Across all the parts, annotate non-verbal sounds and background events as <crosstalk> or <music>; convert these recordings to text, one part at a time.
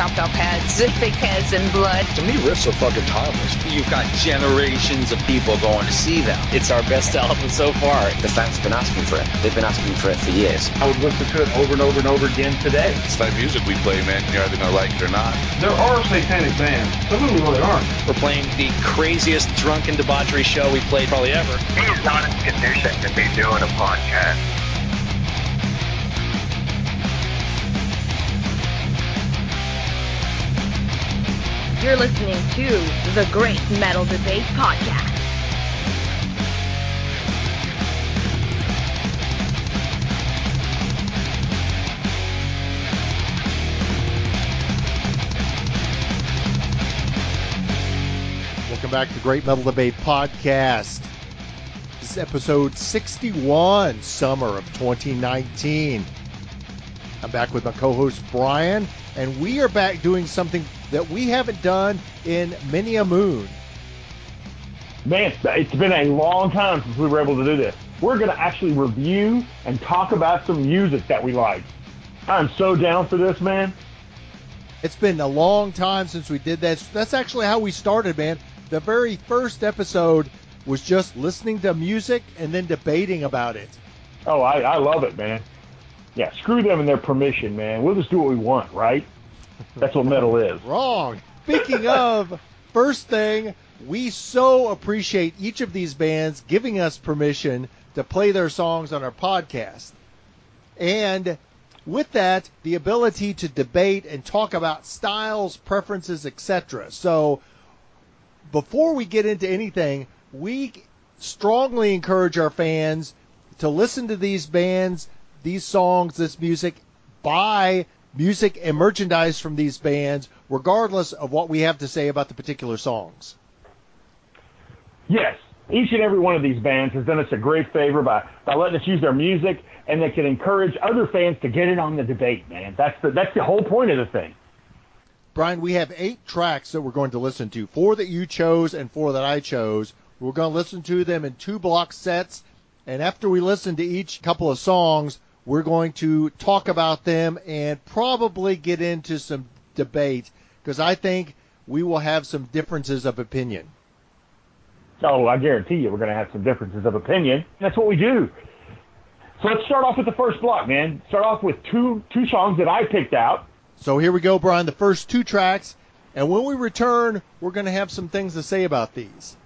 chopped off heads, fake heads, and blood. To me, riffs are fucking timeless. You've got generations of people going to see them. It's our best album so far. The fans have been asking for it. They've been asking for it for years. I would listen to it over and over and over again today. It's that music we play, man. You're either gonna like it or not. There are satanic bands. Some of them really aren't. We're playing the craziest drunken debauchery show we played probably ever. He is not in condition to be doing a podcast. You're listening to the Great Metal Debate Podcast. Welcome back to the Great Metal Debate Podcast. This is episode 61, summer of 2019. I'm back with my co host Brian, and we are back doing something that we haven't done in many a moon. Man, it's been a long time since we were able to do this. We're going to actually review and talk about some music that we like. I'm so down for this, man. It's been a long time since we did that. That's actually how we started, man. The very first episode was just listening to music and then debating about it. Oh, I, I love it, man. Yeah, screw them and their permission, man. We'll just do what we want, right? That's what metal is. <laughs> Wrong. Speaking of, first thing, we so appreciate each of these bands giving us permission to play their songs on our podcast. And with that, the ability to debate and talk about styles, preferences, etc. So, before we get into anything, we strongly encourage our fans to listen to these bands, these songs, this music, buy music and merchandise from these bands, regardless of what we have to say about the particular songs. Yes, each and every one of these bands has done us a great favor by, by letting us use their music, and they can encourage other fans to get in on the debate, man. That's the, that's the whole point of the thing. Brian, we have eight tracks that we're going to listen to. Four that you chose and four that I chose. We're going to listen to them in two block sets. And after we listen to each couple of songs, we're going to talk about them and probably get into some debate because I think we will have some differences of opinion. Oh, I guarantee you we're going to have some differences of opinion. That's what we do. So let's start off with the first block, man. Start off with two two songs that I picked out. So here we go, Brian, the first two tracks. And when we return, we're going to have some things to say about these.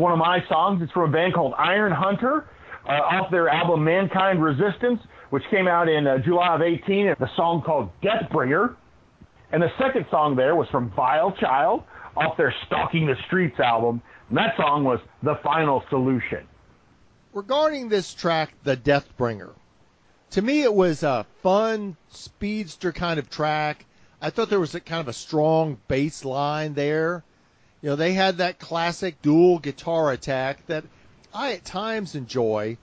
One of my songs. It's from a band called Iron Hunter uh, off their album Mankind Resistance, which came out in uh, July of 18. The song called Deathbringer. And the second song there was from Vile Child off their Stalking the Streets album. And that song was The Final Solution. Regarding this track, The Deathbringer, to me it was a fun speedster kind of track. I thought there was a kind of a strong bass line there. You know, they had that classic dual guitar attack that I at times enjoy.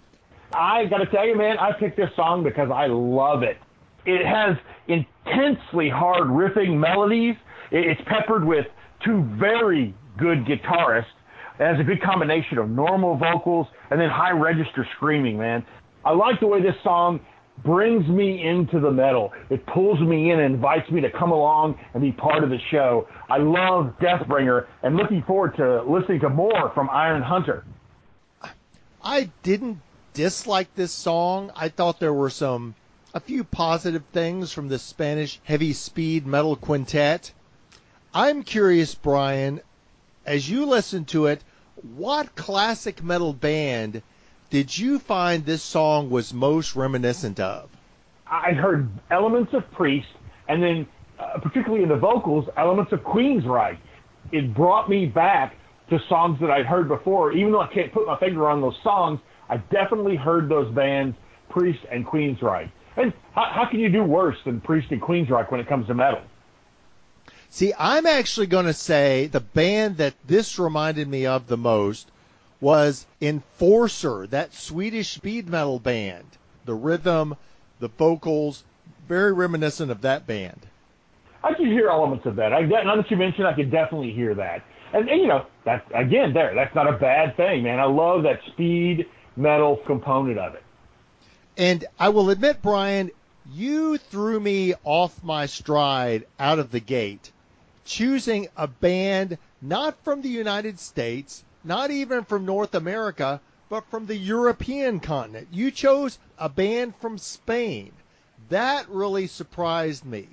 I got to tell you, man, I picked this song because I love it. It has intensely hard riffing melodies. It's peppered with two very good guitarists. It has a good combination of normal vocals and then high register screaming, man. I like the way this song brings me into the metal. It pulls me in and invites me to come along and be part of the show. I love Deathbringer and looking forward to listening to more from Iron Hunter. I didn't dislike this song. I thought there were some a few positive things from the Spanish heavy speed metal quintet. I'm curious, Brian, as you listen to it, what classic metal band did you find this song was most reminiscent of? I heard elements of Priest, and then uh, particularly in the vocals, elements of Queensryche. It brought me back to songs that I'd heard before. Even though I can't put my finger on those songs, I definitely heard those bands, Priest and Queensryche. And how, how can you do worse than Priest and Queensryche when it comes to metal? See, I'm actually going to say the band that this reminded me of the most was Enforcer, that Swedish speed metal band. The rhythm, the vocals, very reminiscent of that band. I could hear elements of that. I, now that you mentioned, I could definitely hear that. And, and you know, that again, there, that's not a bad thing, man. I love that speed metal component of it. And I will admit, Brian, you threw me off my stride out of the gate, choosing a band not from the United States, not even from North America, but from the European continent. You chose a band from Spain. That really surprised me.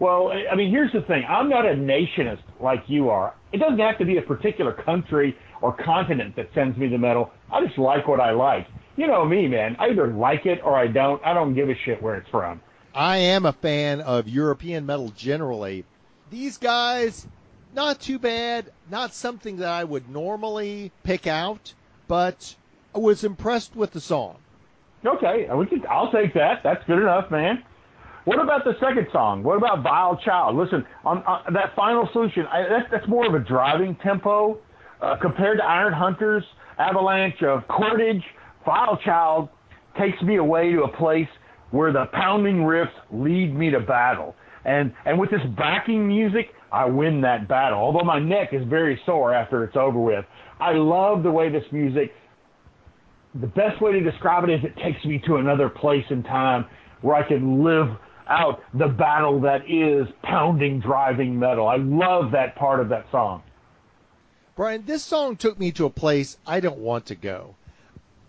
Well, I mean, here's the thing. I'm not a nationist like you are. It doesn't have to be a particular country or continent that sends me the metal. I just like what I like. You know me, man. I either like it or I don't. I don't give a shit where it's from. I am a fan of European metal generally. These guys, not too bad. Not something that I would normally pick out, but I was impressed with the song. Okay, we can. I'll take that. That's good enough, man. What about the second song? What about Vile Child? Listen, on, on that final solution, I, that's, that's more of a driving tempo uh, compared to Iron Hunter's avalanche of cordage. Vile Child takes me away to a place where the pounding riffs lead me to battle. And and with this backing music, I win that battle. Although my neck is very sore after it's over with. I love the way this music. The best way to describe it is it takes me to another place in time where I can live out the battle that is pounding, driving metal. I love that part of that song. Brian, this song took me to a place I don't want to go.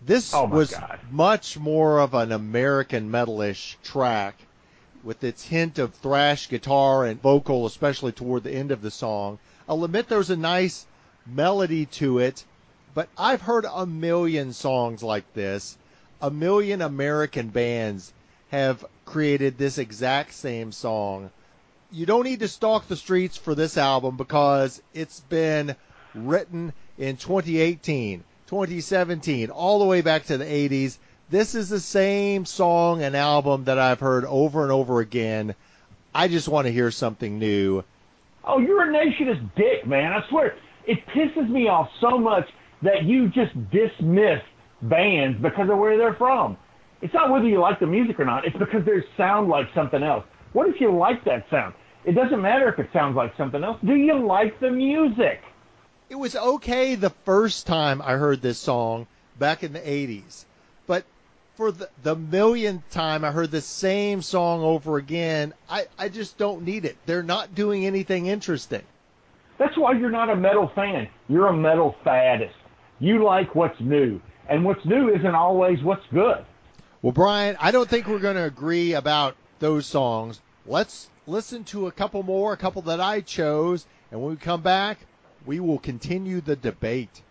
This oh was God. much more of an American metalish track with its hint of thrash guitar and vocal, especially toward the end of the song. I'll admit there's a nice melody to it, but I've heard a million songs like this. A million American bands have created this exact same song. You don't need to stalk the streets for this album because it's been written in 2018, 2017, all the way back to the 80s. This is the same song and album that I've heard over and over again. I just want to hear something new. Oh, you're a nationist dick, man. I swear. It pisses me off so much that you just dismiss bands because of where they're from. It's not whether you like the music or not. It's because they sound like something else. What if you like that sound? It doesn't matter if it sounds like something else. Do you like the music? It was okay the first time I heard this song back in the 80s. But for the, the millionth time I heard the same song over again, I, I just don't need it. They're not doing anything interesting. That's why you're not a metal fan. You're a metal faddist. You like what's new. And what's new isn't always what's good. Well, Brian, I don't think we're going to agree about those songs. Let's listen to a couple more, a couple that I chose, and when we come back, We will continue the debate.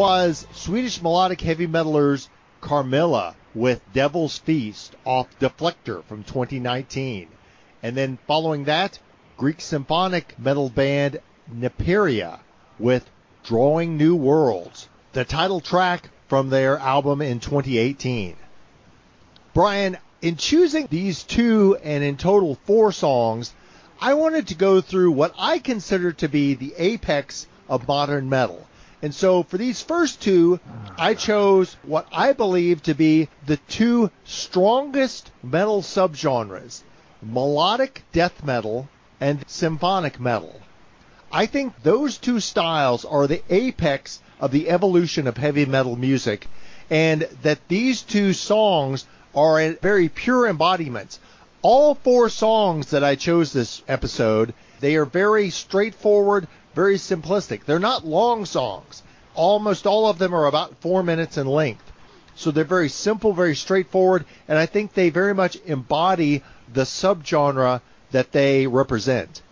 Was Swedish melodic heavy metalers Carmilla with Devil's Feast off Deflector from 2019. And then following that, Greek symphonic metal band Neperia with Drawing New Worlds, the title track from their album in 2018. Brian, in choosing these two and in total four songs, I wanted to go through what I consider to be the apex of modern metal. And so for these first two, I chose what I believe to be the two strongest metal subgenres melodic death metal and symphonic metal. I think those two styles are the apex of the evolution of heavy metal music, and that these two songs are very pure embodiments. All four songs that I chose this episode, they are very straightforward, very simplistic. They're not long songs. Almost all of them are about four minutes in length. So they're very simple, very straightforward, and I think they very much embody the subgenre that they represent.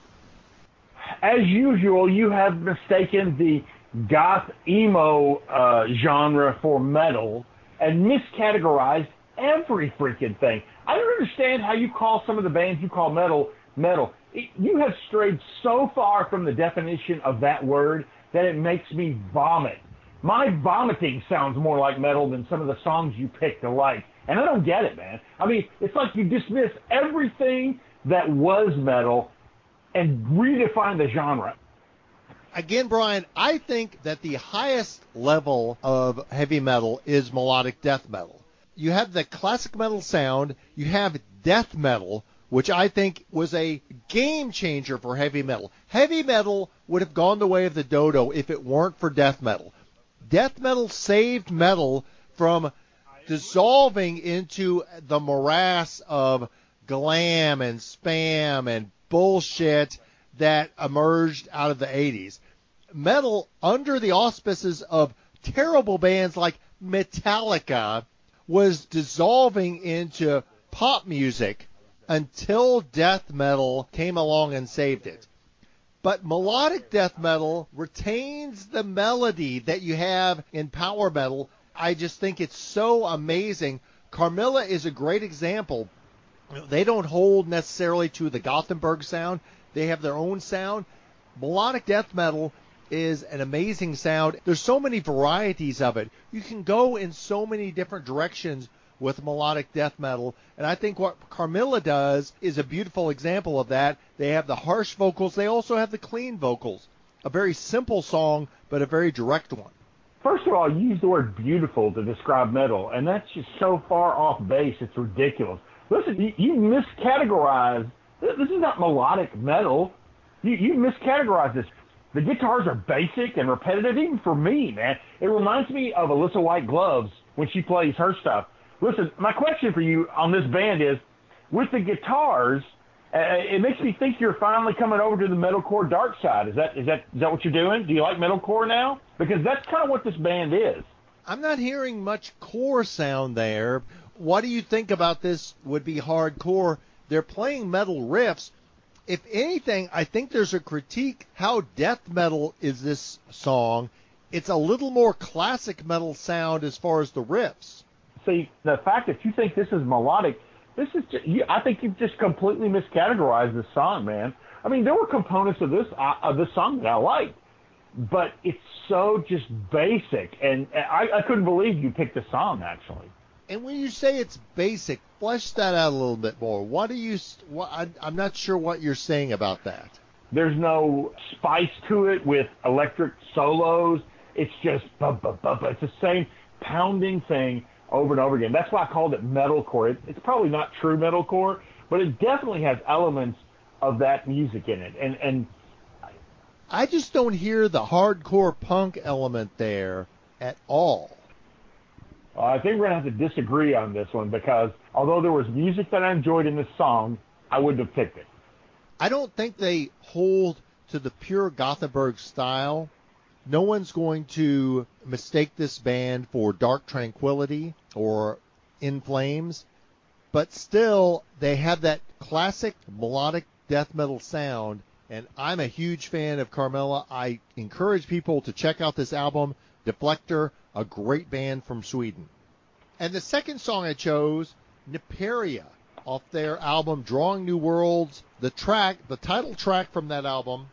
As usual, you have mistaken the goth emo uh, genre for metal and miscategorized every freaking thing. I don't understand how you call some of the bands you call metal metal. You have strayed so far from the definition of that word that it makes me vomit. My vomiting sounds more like metal than some of the songs you picked to like. And I don't get it, man. I mean, it's like you dismiss everything that was metal and redefine the genre. Again, Brian, I think that the highest level of heavy metal is melodic death metal. You have the classic metal sound, you have death metal, which I think was a game changer for heavy metal. Heavy metal would have gone the way of the dodo if it weren't for death metal. Death metal saved metal from dissolving into the morass of glam and spam and bullshit that emerged out of the 80s. Metal, under the auspices of terrible bands like Metallica, was dissolving into pop music until death metal came along and saved it. But melodic death metal retains the melody that you have in power metal. I just think it's so amazing. Carmilla is a great example. They don't hold necessarily to the Gothenburg sound. They have their own sound. Melodic death metal is an amazing sound. There's so many varieties of it. You can go in so many different directions with melodic death metal. And I think what Carmilla does is a beautiful example of that. They have the harsh vocals, they also have the clean vocals. A very simple song, but a very direct one. First of all, use the word beautiful to describe metal, and that's just so far off base, it's ridiculous. Listen, you, you miscategorize. This is not melodic metal. You, you miscategorize this. The guitars are basic and repetitive, even for me, man. It reminds me of Alissa White-Gluz when she plays her stuff. Listen, my question for you on this band is, with the guitars, uh, it makes me think you're finally coming over to the metalcore dark side. Is that is that is that what you're doing? Do you like metalcore now? Because that's kind of what this band is. I'm not hearing much core sound there. What do you think about this? Would be hardcore. They're playing metal riffs. If anything, I think there's a critique. How death metal is this song? It's a little more classic metal sound as far as the riffs the fact that you think this is melodic. This is just, you, I think you've just completely miscategorized this song, man. I mean, there were components of this uh, of this song that I liked, but it's so just basic, and I, I couldn't believe you picked the song actually. And when you say it's basic, flesh that out a little bit more. What do you? What, I, I'm not sure what you're saying about that. There's no spice to it with electric solos. It's just bu- bu- bu- it's the same pounding thing over and over again. That's why I called it metalcore. It, it's probably not true metalcore, but it definitely has elements of that music in it. And and I just don't hear the hardcore punk element there at all. Uh, I think we're gonna have to disagree on this one because although there was music that I enjoyed in this song, I wouldn't have picked it. I don't think they hold to the pure Gothenburg style no one's going to mistake this band for Dark Tranquillity or In Flames, but still they have that classic melodic death metal sound. And I'm a huge fan of Carmilla. I encourage people to check out this album Deflector, a great band from Sweden. And the second song I chose, Neperia, off their album Drawing New Worlds. The track, the title track from that album.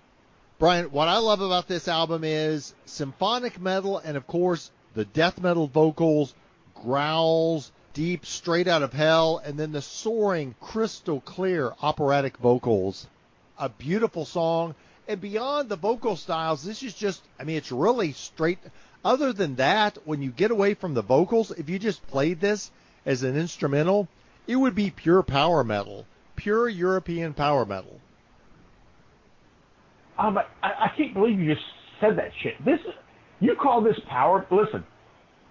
Brian, what I love about this album is symphonic metal and of course the death metal vocals, growls, deep, straight out of hell, and then the soaring, crystal clear operatic vocals. A beautiful song. And beyond the vocal styles, this is just, I mean, it's really straight. Other than that, when you get away from the vocals, if you just played this as an instrumental, it would be pure power metal, pure European power metal. Um, I, I can't believe you just said that shit. This, you call this power? Listen,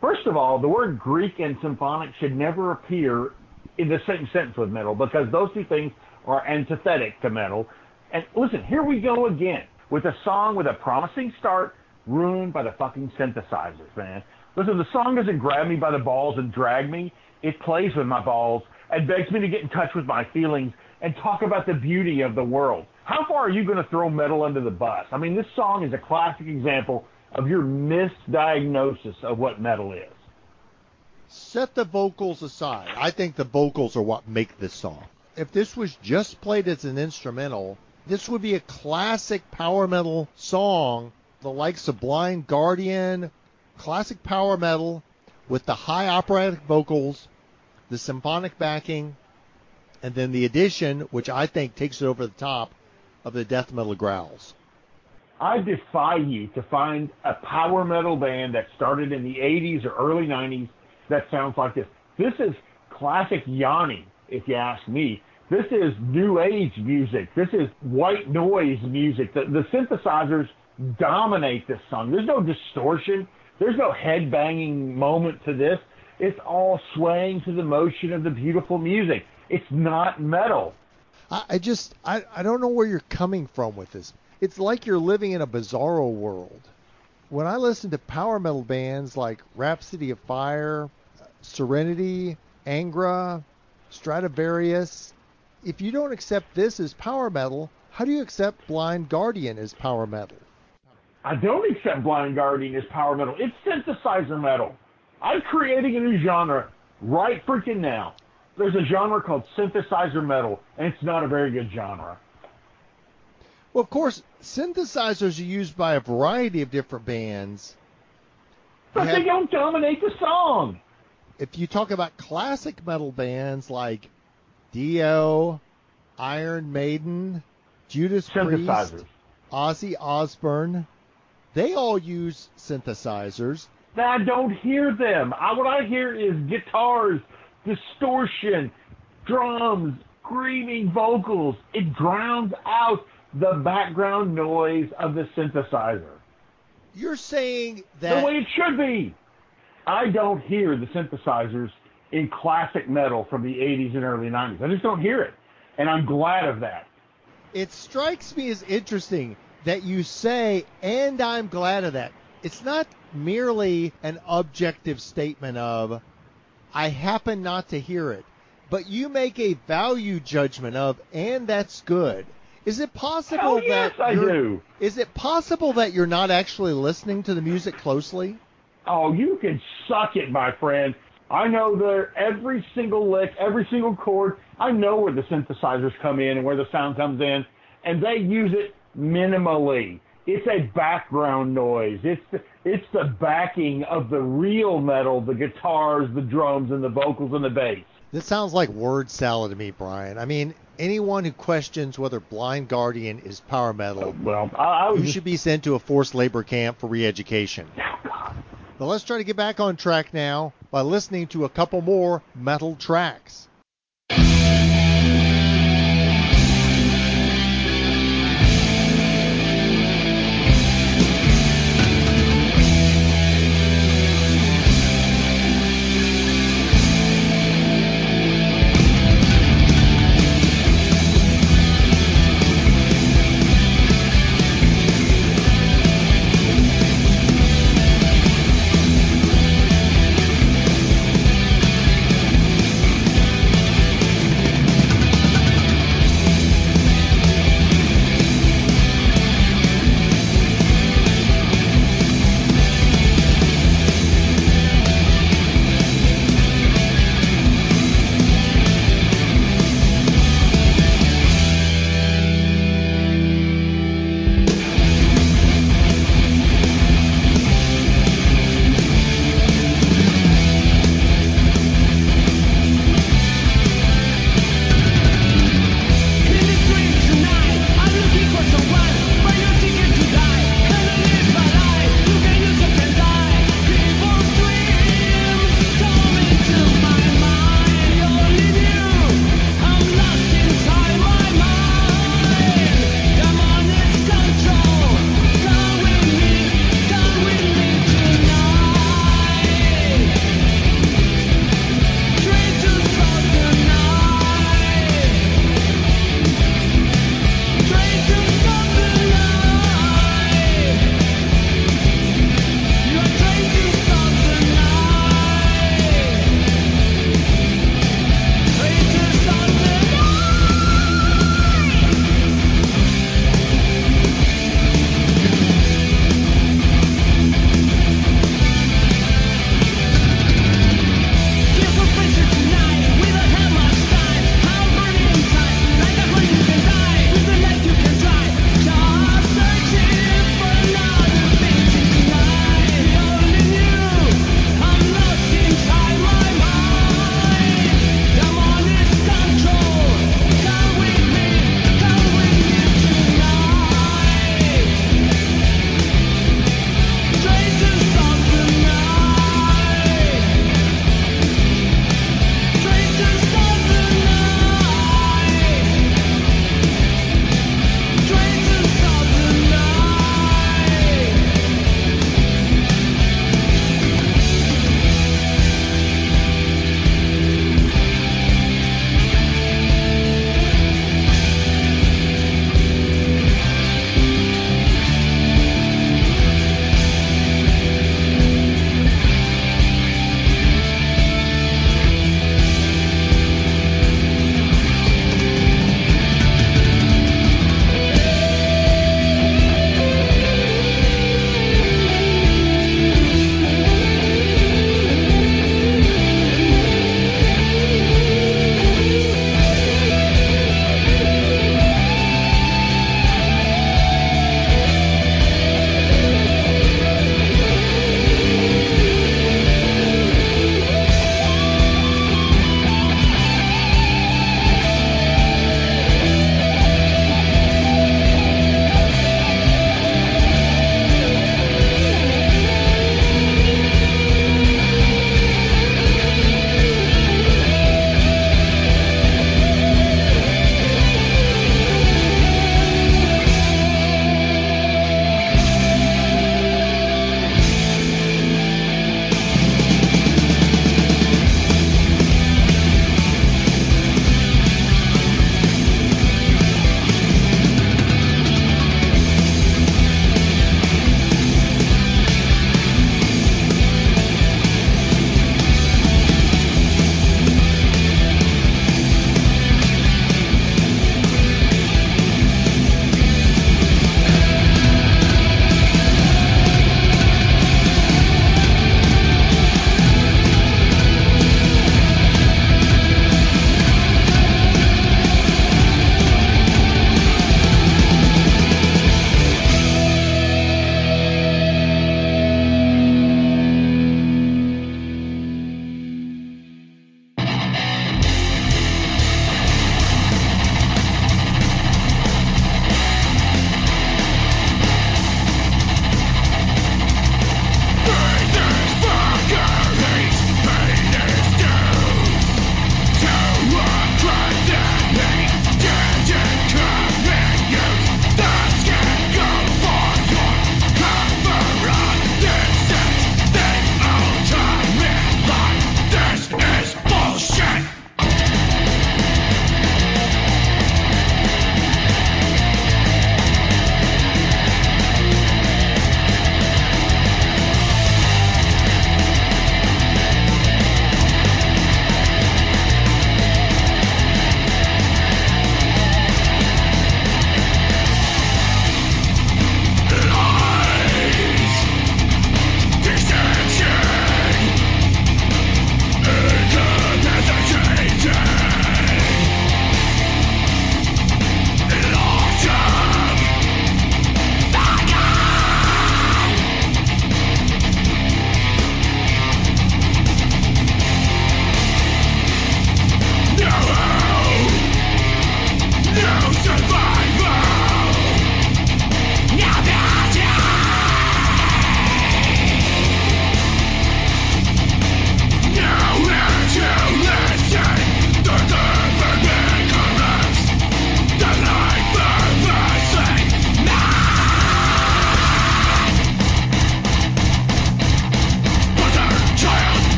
first of all, the word Greek and symphonic should never appear in the same sentence with metal because those two things are antithetic to metal. And listen, here we go again with a song with a promising start ruined by the fucking synthesizers, man. Listen, the song doesn't grab me by the balls and drag me. It plays with my balls and begs me to get in touch with my feelings and talk about the beauty of the world. How far are you going to throw metal under the bus? I mean, this song is a classic example of your misdiagnosis of what metal is. Set the vocals aside. I think the vocals are what make this song. If this was just played as an instrumental, this would be a classic power metal song, the likes of Blind Guardian, classic power metal with the high operatic vocals, the symphonic backing, and then the addition, which I think takes it over the top, of the death metal growls. I defy you to find a power metal band that started in the 80s or early 90s that sounds like this. This is classic Yanni, if you ask me. This is new age music. This is white noise music. The, the synthesizers dominate this song. There's no distortion. There's no head banging moment to this. It's all swaying to the motion of the beautiful music. It's not metal. I, I just I, I don't know where you're coming from with this. It's like you're living in a bizarro world. When I listen to power metal bands like Rhapsody of Fire, Serenity, Angra, Stratovarius, if you don't accept this as power metal, how do you accept Blind Guardian as power metal? I don't accept Blind Guardian as power metal. It's synthesizer metal. I'm creating a new genre right freaking now. There's a genre called synthesizer metal, and it's not a very good genre. Well, of course, synthesizers are used by a variety of different bands. But You they don't dominate the song. if you talk about classic metal bands like Dio, Iron Maiden, Judas Priest, Ozzy Osbourne, they all use synthesizers. I don't hear them. I, what I hear is guitars, distortion, drums, screaming vocals. It drowns out the background noise of the synthesizer. You're saying that The way it should be. I don't hear the synthesizers in classic metal from the 80s and early 90s. I just don't hear it. And I'm glad of that. it strikes me as interesting that you say, and I'm glad of that. It's not merely an objective statement of, I happen not to hear it, but you make a value judgment of, and that's good. Is it possible Hell yes, that I you're, do. is it possible that you're not actually listening to the music closely? Oh, you can suck it, my friend. I know the every single lick, every single chord. I know where the synthesizers come in and where the sound comes in, and they use it minimally. It's a background noise. It's it's the backing of the real metal, the guitars, the drums, and the vocals and the bass. This sounds like word salad to me, Brian. I mean, anyone who questions whether Blind Guardian is power metal, uh, Well, I, I you just, should be sent to a forced labor camp for re-education. Oh, but let's try to get back on track now by listening to a couple more metal tracks.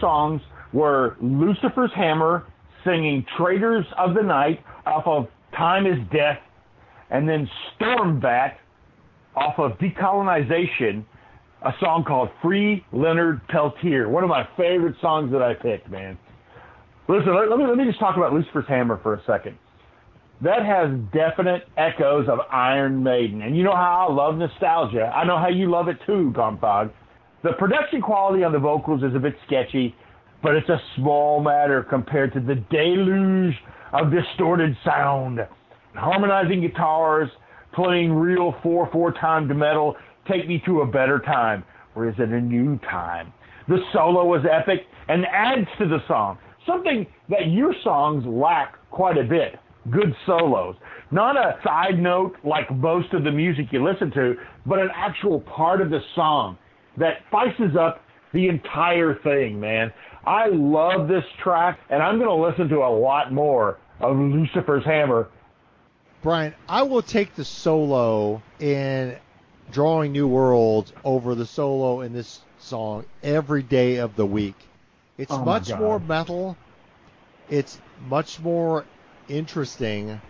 Songs were Lucifer's Hammer singing Traitors of the Night off of Time is Death, and then Stormbat off of Decolonization, a song called Free Leonard Peltier. One of my favorite songs that I picked, man. Listen, let, let me let me just talk about Lucifer's Hammer for a second. That has definite echoes of Iron Maiden, and you know how I love nostalgia. I know how you love it too, Gomthog. The production quality on the vocals is a bit sketchy, but it's a small matter compared to the deluge of distorted sound. Harmonizing guitars, playing real 4-4 timed metal take me to a better time, or is it a new time? The solo was epic and adds to the song, something that your songs lack quite a bit. Good solos. Not a side note like most of the music you listen to, but an actual part of the song that spices up the entire thing, man. I love this track, and I'm going to listen to a lot more of Lucifer's Hammer. Brian, I will take the solo in Drawing New Worlds over the solo in this song every day of the week. It's Oh much God. more metal. It's much more interesting.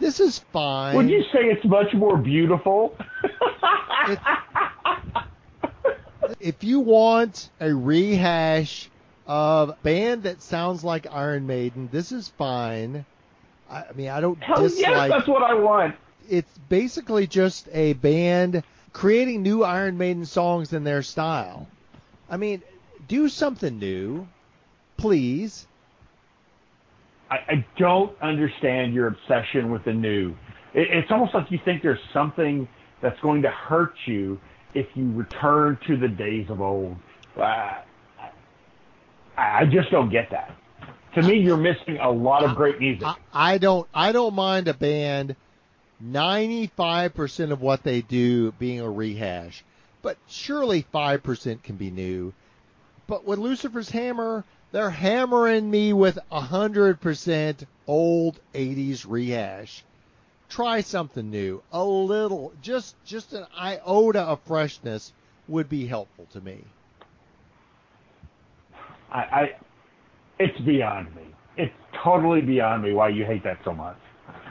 This is fine. Would you say it's much more beautiful? It's- <laughs> if you want a rehash of a band that sounds like Iron Maiden, this is fine. I, I mean, I don't Hell yes, that's what I want. it's basically just a band creating new Iron Maiden songs in their style. I mean, do something new, please. I, I don't understand your obsession with the new. It, it's almost like you think there's something that's going to hurt you if you return to the days of old. I, I just don't get that. To me, you're missing a lot of great music. I, I don't I don't mind a band 95% of what they do being a rehash, but surely 5% can be new. But with Lucifer's Hammer, they're hammering me with 100% old 80s rehash. Try something new. A little, just just an iota of freshness would be helpful to me. I, I it's beyond me. It's totally beyond me why you hate that so much.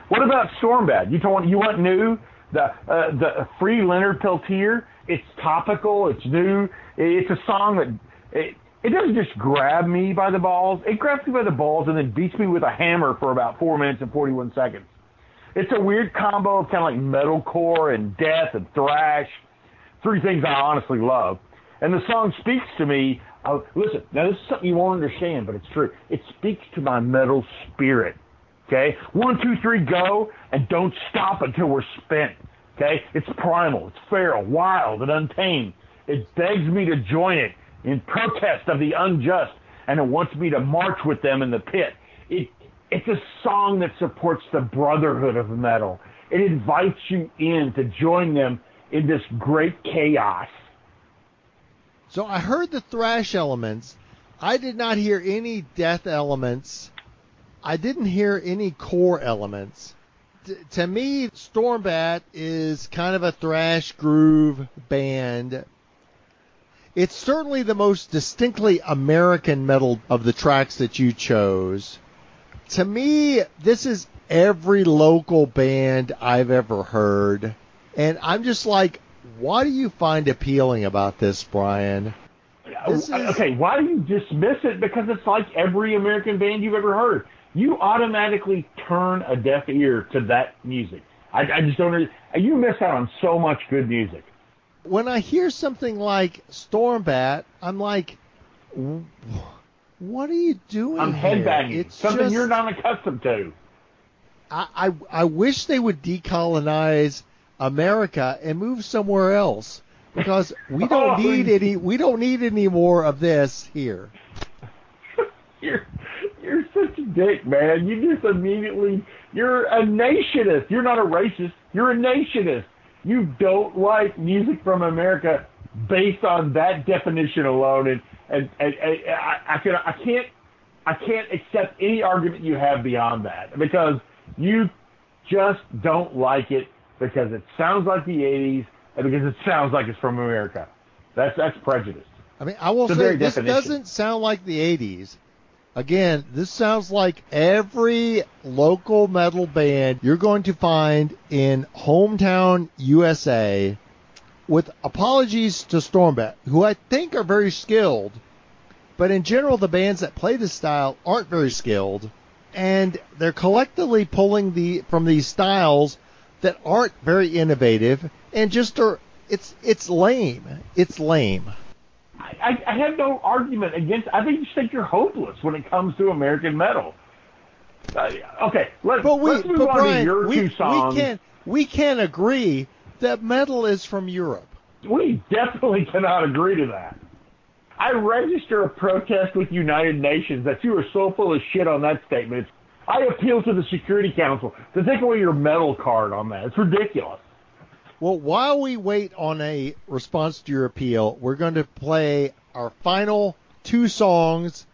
What about Stormbat? You told you want new? The uh, the free Leonard Peltier. It's topical. It's new. It's a song that it, it doesn't just grab me by the balls. It grabs me by the balls and then beats me with a hammer for about four minutes and forty one seconds. It's a weird combo of kind of like metalcore and death and thrash. Three things I honestly love. And the song speaks to me. Uh, listen, now this is something you won't understand, but it's true. It speaks to my metal spirit. Okay? One, two, three, go, and don't stop until we're spent. Okay? It's primal, it's feral, wild, and untamed. It begs me to join it in protest of the unjust, and it wants me to march with them in the pit. It, it's a song that supports the brotherhood of metal. It invites you in to join them in this great chaos. So I heard the thrash elements. I did not hear any death elements. I didn't hear any core elements. To me, Stormbat is kind of a thrash groove band. It's certainly the most distinctly American metal of the tracks that you chose. To me, this is every local band I've ever heard. And I'm just like, why do you find appealing about this, Brian? This uh, is- Okay, why do you dismiss it? Because it's like every American band you've ever heard. You automatically turn a deaf ear to that music. I, I just don't. You miss out on so much good music. When I hear something like Stormbat, I'm like, "W- what are you doing? I'm headbanging. It's Something just- you're not accustomed to. I, I I wish they would decolonize America and move somewhere else because we <laughs> don't Oh, need any we don't need any more of this here. <laughs> You're you're such a dick, man. You just immediately you're a nationist. You're not a racist. You're a nationist. You don't like music from America based on that definition alone, and and, and, and I, I can I can't I can't accept any argument you have beyond that because you just don't like it because it sounds like the '80s and because it sounds like it's from America. That's that's prejudice. I mean, I will It's say this definition. doesn't sound like the 80s. Again, this sounds like every local metal band you're going to find in hometown USA with apologies to Stormbat, who I think are very skilled, but in general the bands that play this style aren't very skilled and they're collectively pulling the from these styles that aren't very innovative and just are it's it's lame. It's lame. I, I have no argument against. I think you just think you're hopeless when it comes to American metal. Uh, okay, let's, But we, let's move but on Brian, to your we, two songs. we can we can agree that metal is from Europe. We definitely cannot agree to that. I register a protest with United Nations that you are so full of shit on that statement. I appeal to the Security Council to take away your metal card on that. It's ridiculous. Well, while we wait on a response to your appeal, we're going to play our final two songs,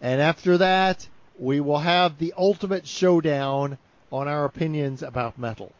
and after that, we will have the ultimate showdown on our opinions about metal.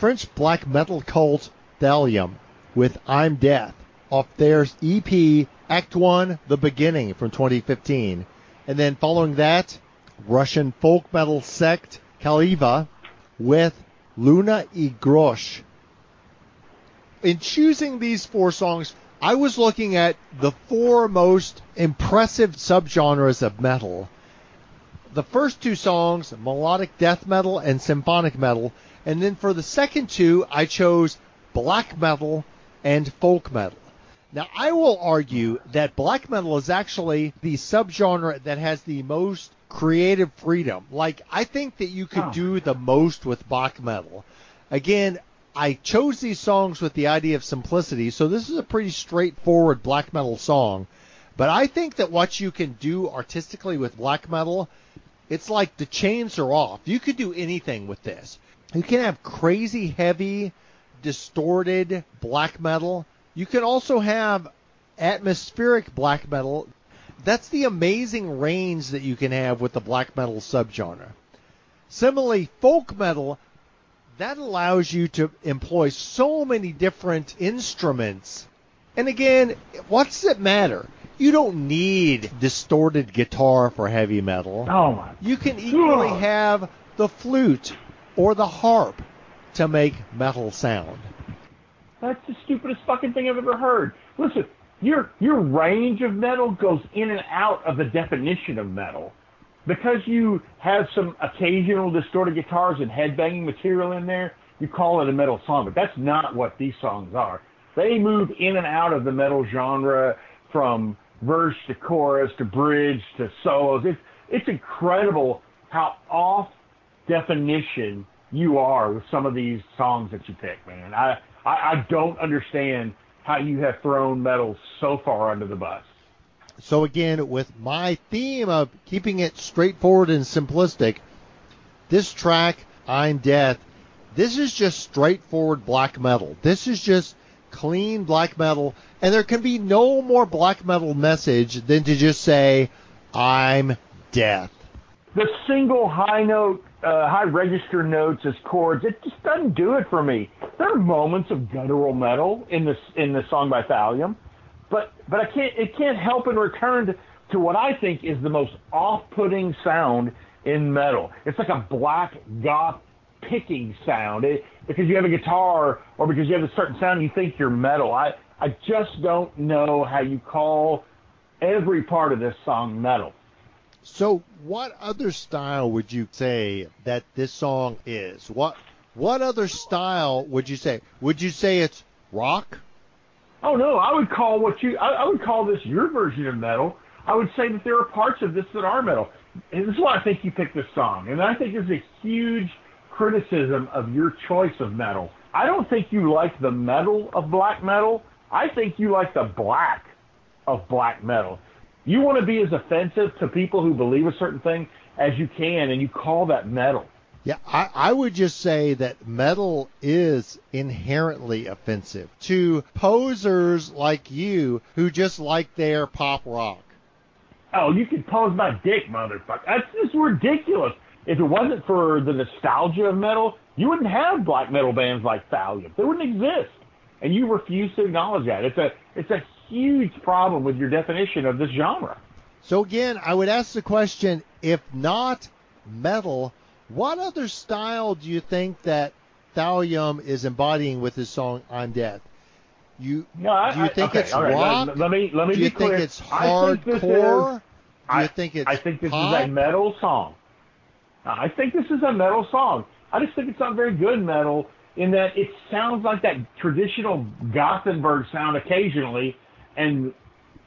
French black metal cult Thallium with I'm Death off their EP Act 1 The Beginning from 2015. And then following that, Russian folk metal sect KalEvala with Luna i Grosh. In choosing these four songs, I was looking at the four most impressive subgenres of metal. The first two songs, melodic death metal and symphonic metal, and then for the second two, I chose black metal and folk metal. Now, I will argue that black metal is actually the subgenre that has the most creative freedom. Like, I think that you could Oh. do the most with black metal. Again, I chose these songs with the idea of simplicity, so this is a pretty straightforward black metal song. But I think that what you can do artistically with black metal, it's like the chains are off. You could do anything with this. You can have crazy heavy, distorted black metal. You can also have atmospheric black metal. That's the amazing range that you can have with the black metal subgenre. Similarly, folk metal, that allows you to employ so many different instruments. And again, what does it matter? You don't need distorted guitar for heavy metal. Oh my You can equally have the flute or the harp to make metal sound. That's the stupidest fucking thing I've ever heard. Listen, your your range of metal goes in and out of the definition of metal. Because you have some occasional distorted guitars and headbanging material in there, you call it a metal song, but that's not what these songs are. They move in and out of the metal genre from verse to chorus to bridge to solos. It's it's incredible how off definition you are with some of these songs that you pick, man. I, I, I don't understand how you have thrown metal so far under the bus. So again, with my theme of keeping it straightforward and simplistic, this track, I'm Death, this is just straightforward black metal. This is just clean black metal, and there can be no more black metal message than to just say, I'm Death. The single high note, uh, high register notes as chords, it just doesn't do it for me. There are moments of guttural metal in this in the song by Thallium, but but I can't it can't help in return to to what I think is the most off-putting sound in metal. It's like a black goth picking sound. It, because you have a guitar or because you have a certain sound, you think you're metal. I I just don't know how you call every part of this song metal. So, what other style would you say that this song is? What what other style would you say? Would you say it's rock? Oh no, I would call what you I, I would call this your version of metal. I would say that there are parts of this that are metal. And this is why I think you picked this song. And I think it's a huge criticism of your choice of metal. I don't think you like the metal of black metal. I think you like the black of black metal. You want to be as offensive to people who believe a certain thing as you can, and you call that metal. Yeah, I, I would just say that metal is inherently offensive to posers like you who just like their pop rock. Oh, you can pose my dick, motherfucker. That's just ridiculous. If it wasn't for the nostalgia of metal, you wouldn't have black metal bands like Thallium. They wouldn't exist. And you refuse to acknowledge that. It's a it's a huge problem with your definition of this genre. So again, I would ask the question, if not metal, what other style do you think that Thallium is embodying with his song "I'm Death"? You no, I, do you think okay, it's right, rock? Let, let, me let me do you be clear. think it's I hardcore? is, do you I, think it's I think this pop? is a metal song. I think this is a metal song. I just think it's not very good metal in that it sounds like that traditional Gothenburg sound occasionally and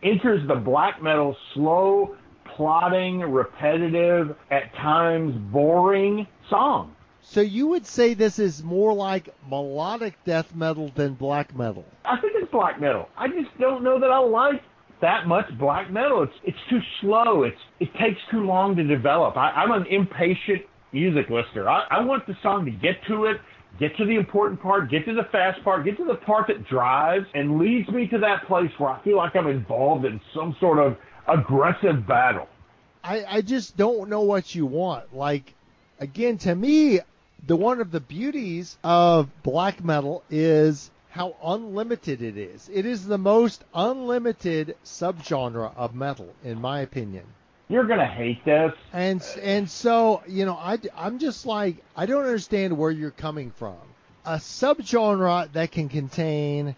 enters the black metal slow, plodding, repetitive, at times boring song. So you would say this is more like melodic death metal than black metal? I think it's black metal. I just don't know that I like that much black metal. It's it's too slow. It's it takes too long to develop. I, I'm an impatient music listener. I, I want the song to get to it, get to the important part, get to the fast part, get to the part that drives and leads me to that place where I feel like I'm involved in some sort of aggressive battle. I, I just don't know what you want. Like, again, to me, the one of the beauties of black metal is how unlimited it is. It is the most unlimited subgenre of metal, in my opinion. You're gonna hate this. And and so you know, I I'm just like I don't understand where you're coming from. A subgenre that can contain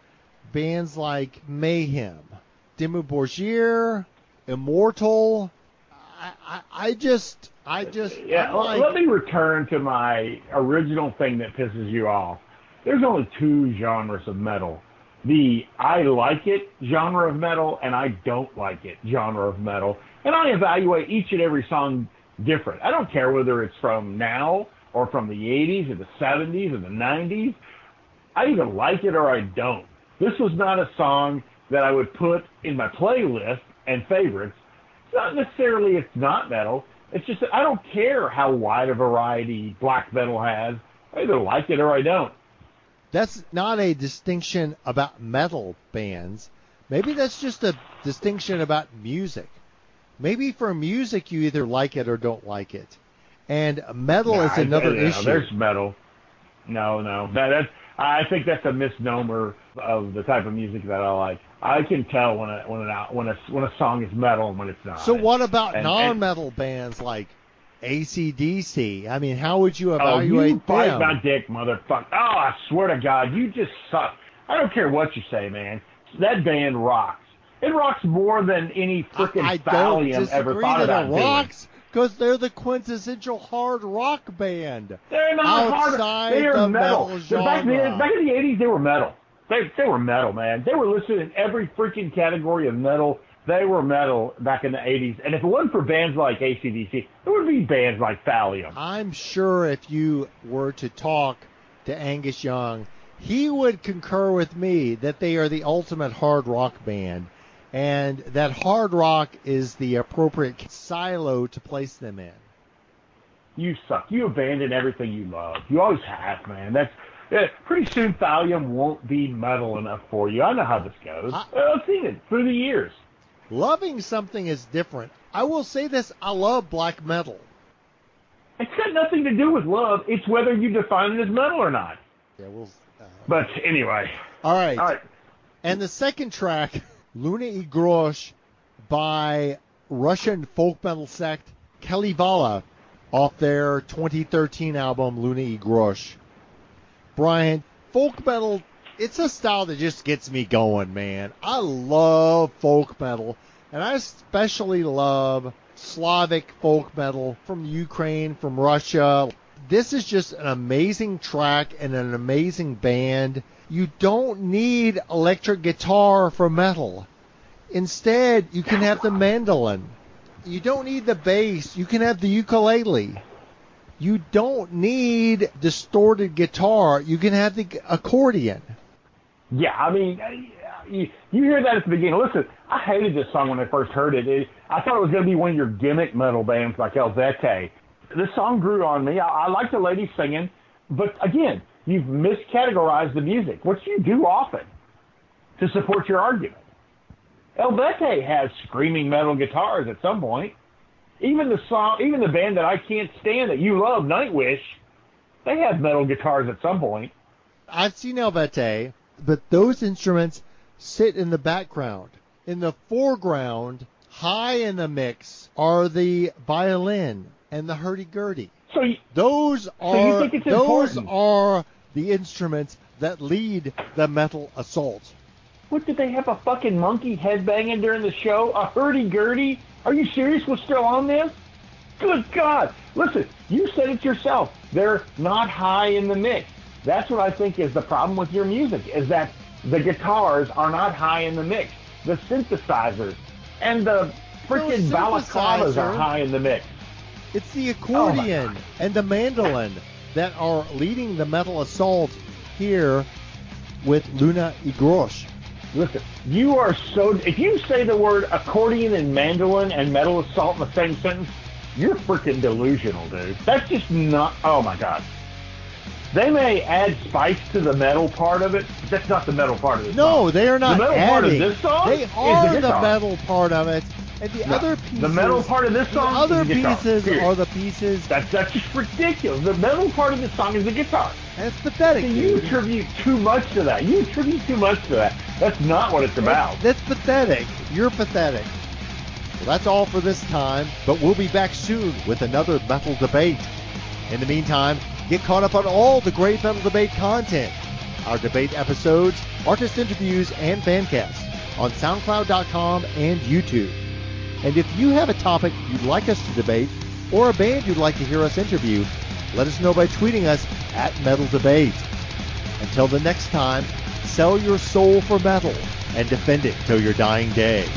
bands like Mayhem, Dimmu Borgir, Immortal. I, I, I just I just yeah. Like, let me return to my original thing that pisses you off. There's only two genres of metal. The I like it genre of metal and I don't like it genre of metal. And I evaluate each and every song different. I don't care whether it's from now or from the 80s or the 70s or the 90s. I either like it or I don't. This was not a song that I would put in my playlist and favorites. It's not necessarily it's not metal. It's just that I don't care how wide a variety black metal has. I either like it or I don't. That's not a distinction about metal bands. Maybe that's just a distinction about music. Maybe for music you either like it or don't like it. And metal is another I, issue. There's metal. No, no. That, that's, I think that's a misnomer of the type of music that I like. I can tell when a when an when a when a song is metal and when it's not. So what about And- non-metal bands like ACDC? I mean, how would you oh, evaluate Oh, you bite them? my dick, motherfucker! Oh, I swear to God, you just suck. I don't care what you say, man. That band rocks. It rocks more than any freaking Thallium ever thought that about it rocks because they're the quintessential hard rock band. They're not outside hard. They are the metal. metal Back in, the, back in the 80s, they were metal. They, they were metal, man. They were listed in every freaking category of metal. They were metal back in the 80s. And if it wasn't for bands like ACDC, there would be bands like Thallium. I'm sure if you were to talk to Angus Young, he would concur with me that they are the ultimate hard rock band, and that hard rock is the appropriate silo to place them in. You suck. You abandon everything you love. You always have, man. That's yeah, pretty soon Thallium won't be metal enough for you. I know how this goes. I- I've seen it through the years. Loving something is different. I will say this: I love black metal. It's got nothing to do with love. It's whether you define it as metal or not. Yeah, we'll. Uh, But anyway, all right. all right. And the second track, <laughs> Luna i grosh by Russian folk metal sect KalEvala off their 2013 album Luna i grosh. Brian, folk metal, it's a style that just gets me going, man. I love folk metal, and I especially love Slavic folk metal from Ukraine, from Russia. This is just an amazing track and an amazing band. You don't need electric guitar for metal. Instead, you can have the mandolin. You don't need the bass. You can have the ukulele. You don't need distorted guitar. You can have the accordion. Yeah, I mean, uh, you, you hear that at the beginning. Listen, I hated this song when I first heard it. it I thought it was going to be one of your gimmick metal bands like Eluveitie. This song grew on me. I, I like the lady singing, but again, you've miscategorized the music, which you do often to support your argument. Eluveitie has screaming metal guitars at some point. Even the song, even the band that I can't stand that you love, Nightwish, they have metal guitars at some point. I've seen Eluveitie, but those instruments sit in the background. In the foreground, high in the mix, are the violin and the hurdy-gurdy. So you, those are so you think it's those important? are the instruments that lead the metal assault. What did they have a fucking monkey headbanging during the show? A hurdy-gurdy? Are you serious? We're still on this? Good God! Listen, you said it yourself. They're not high in the mix. That's what I think is the problem with your music, is that the guitars are not high in the mix. The synthesizers and the freaking No, balalaikas are high in the mix. It's the Oh accordion and the mandolin that are leading the metal assault here with Luna i grosh. Listen, you are so. If you say the word accordion and mandolin and metal assault in the same sentence, you're freaking delusional, dude. That's just not. Oh my god. They may add spice to the metal part of it, but that's not the metal part of this No, song. they are not The metal adding. part of this song they is are the the, metal part of it, and the No, other pieces. the metal part of this the song other is the guitar, pieces period. are the pieces. That's that's just ridiculous. The metal part of this song is the guitar. That's pathetic. See, you attribute too much to that. You attribute too much to that. That's not what it's about. That's pathetic. You're pathetic. Well, that's all for this time, but we'll be back soon with another metal debate. In the meantime, get caught up on all the great metal debate content. Our debate episodes, artist interviews, and bandcasts on SoundCloud.com and YouTube. And if you have a topic you'd like us to debate or a band you'd like to hear us interview, let us know by tweeting us at Metal Debate. Until the next time, sell your soul for metal and defend it till your dying day.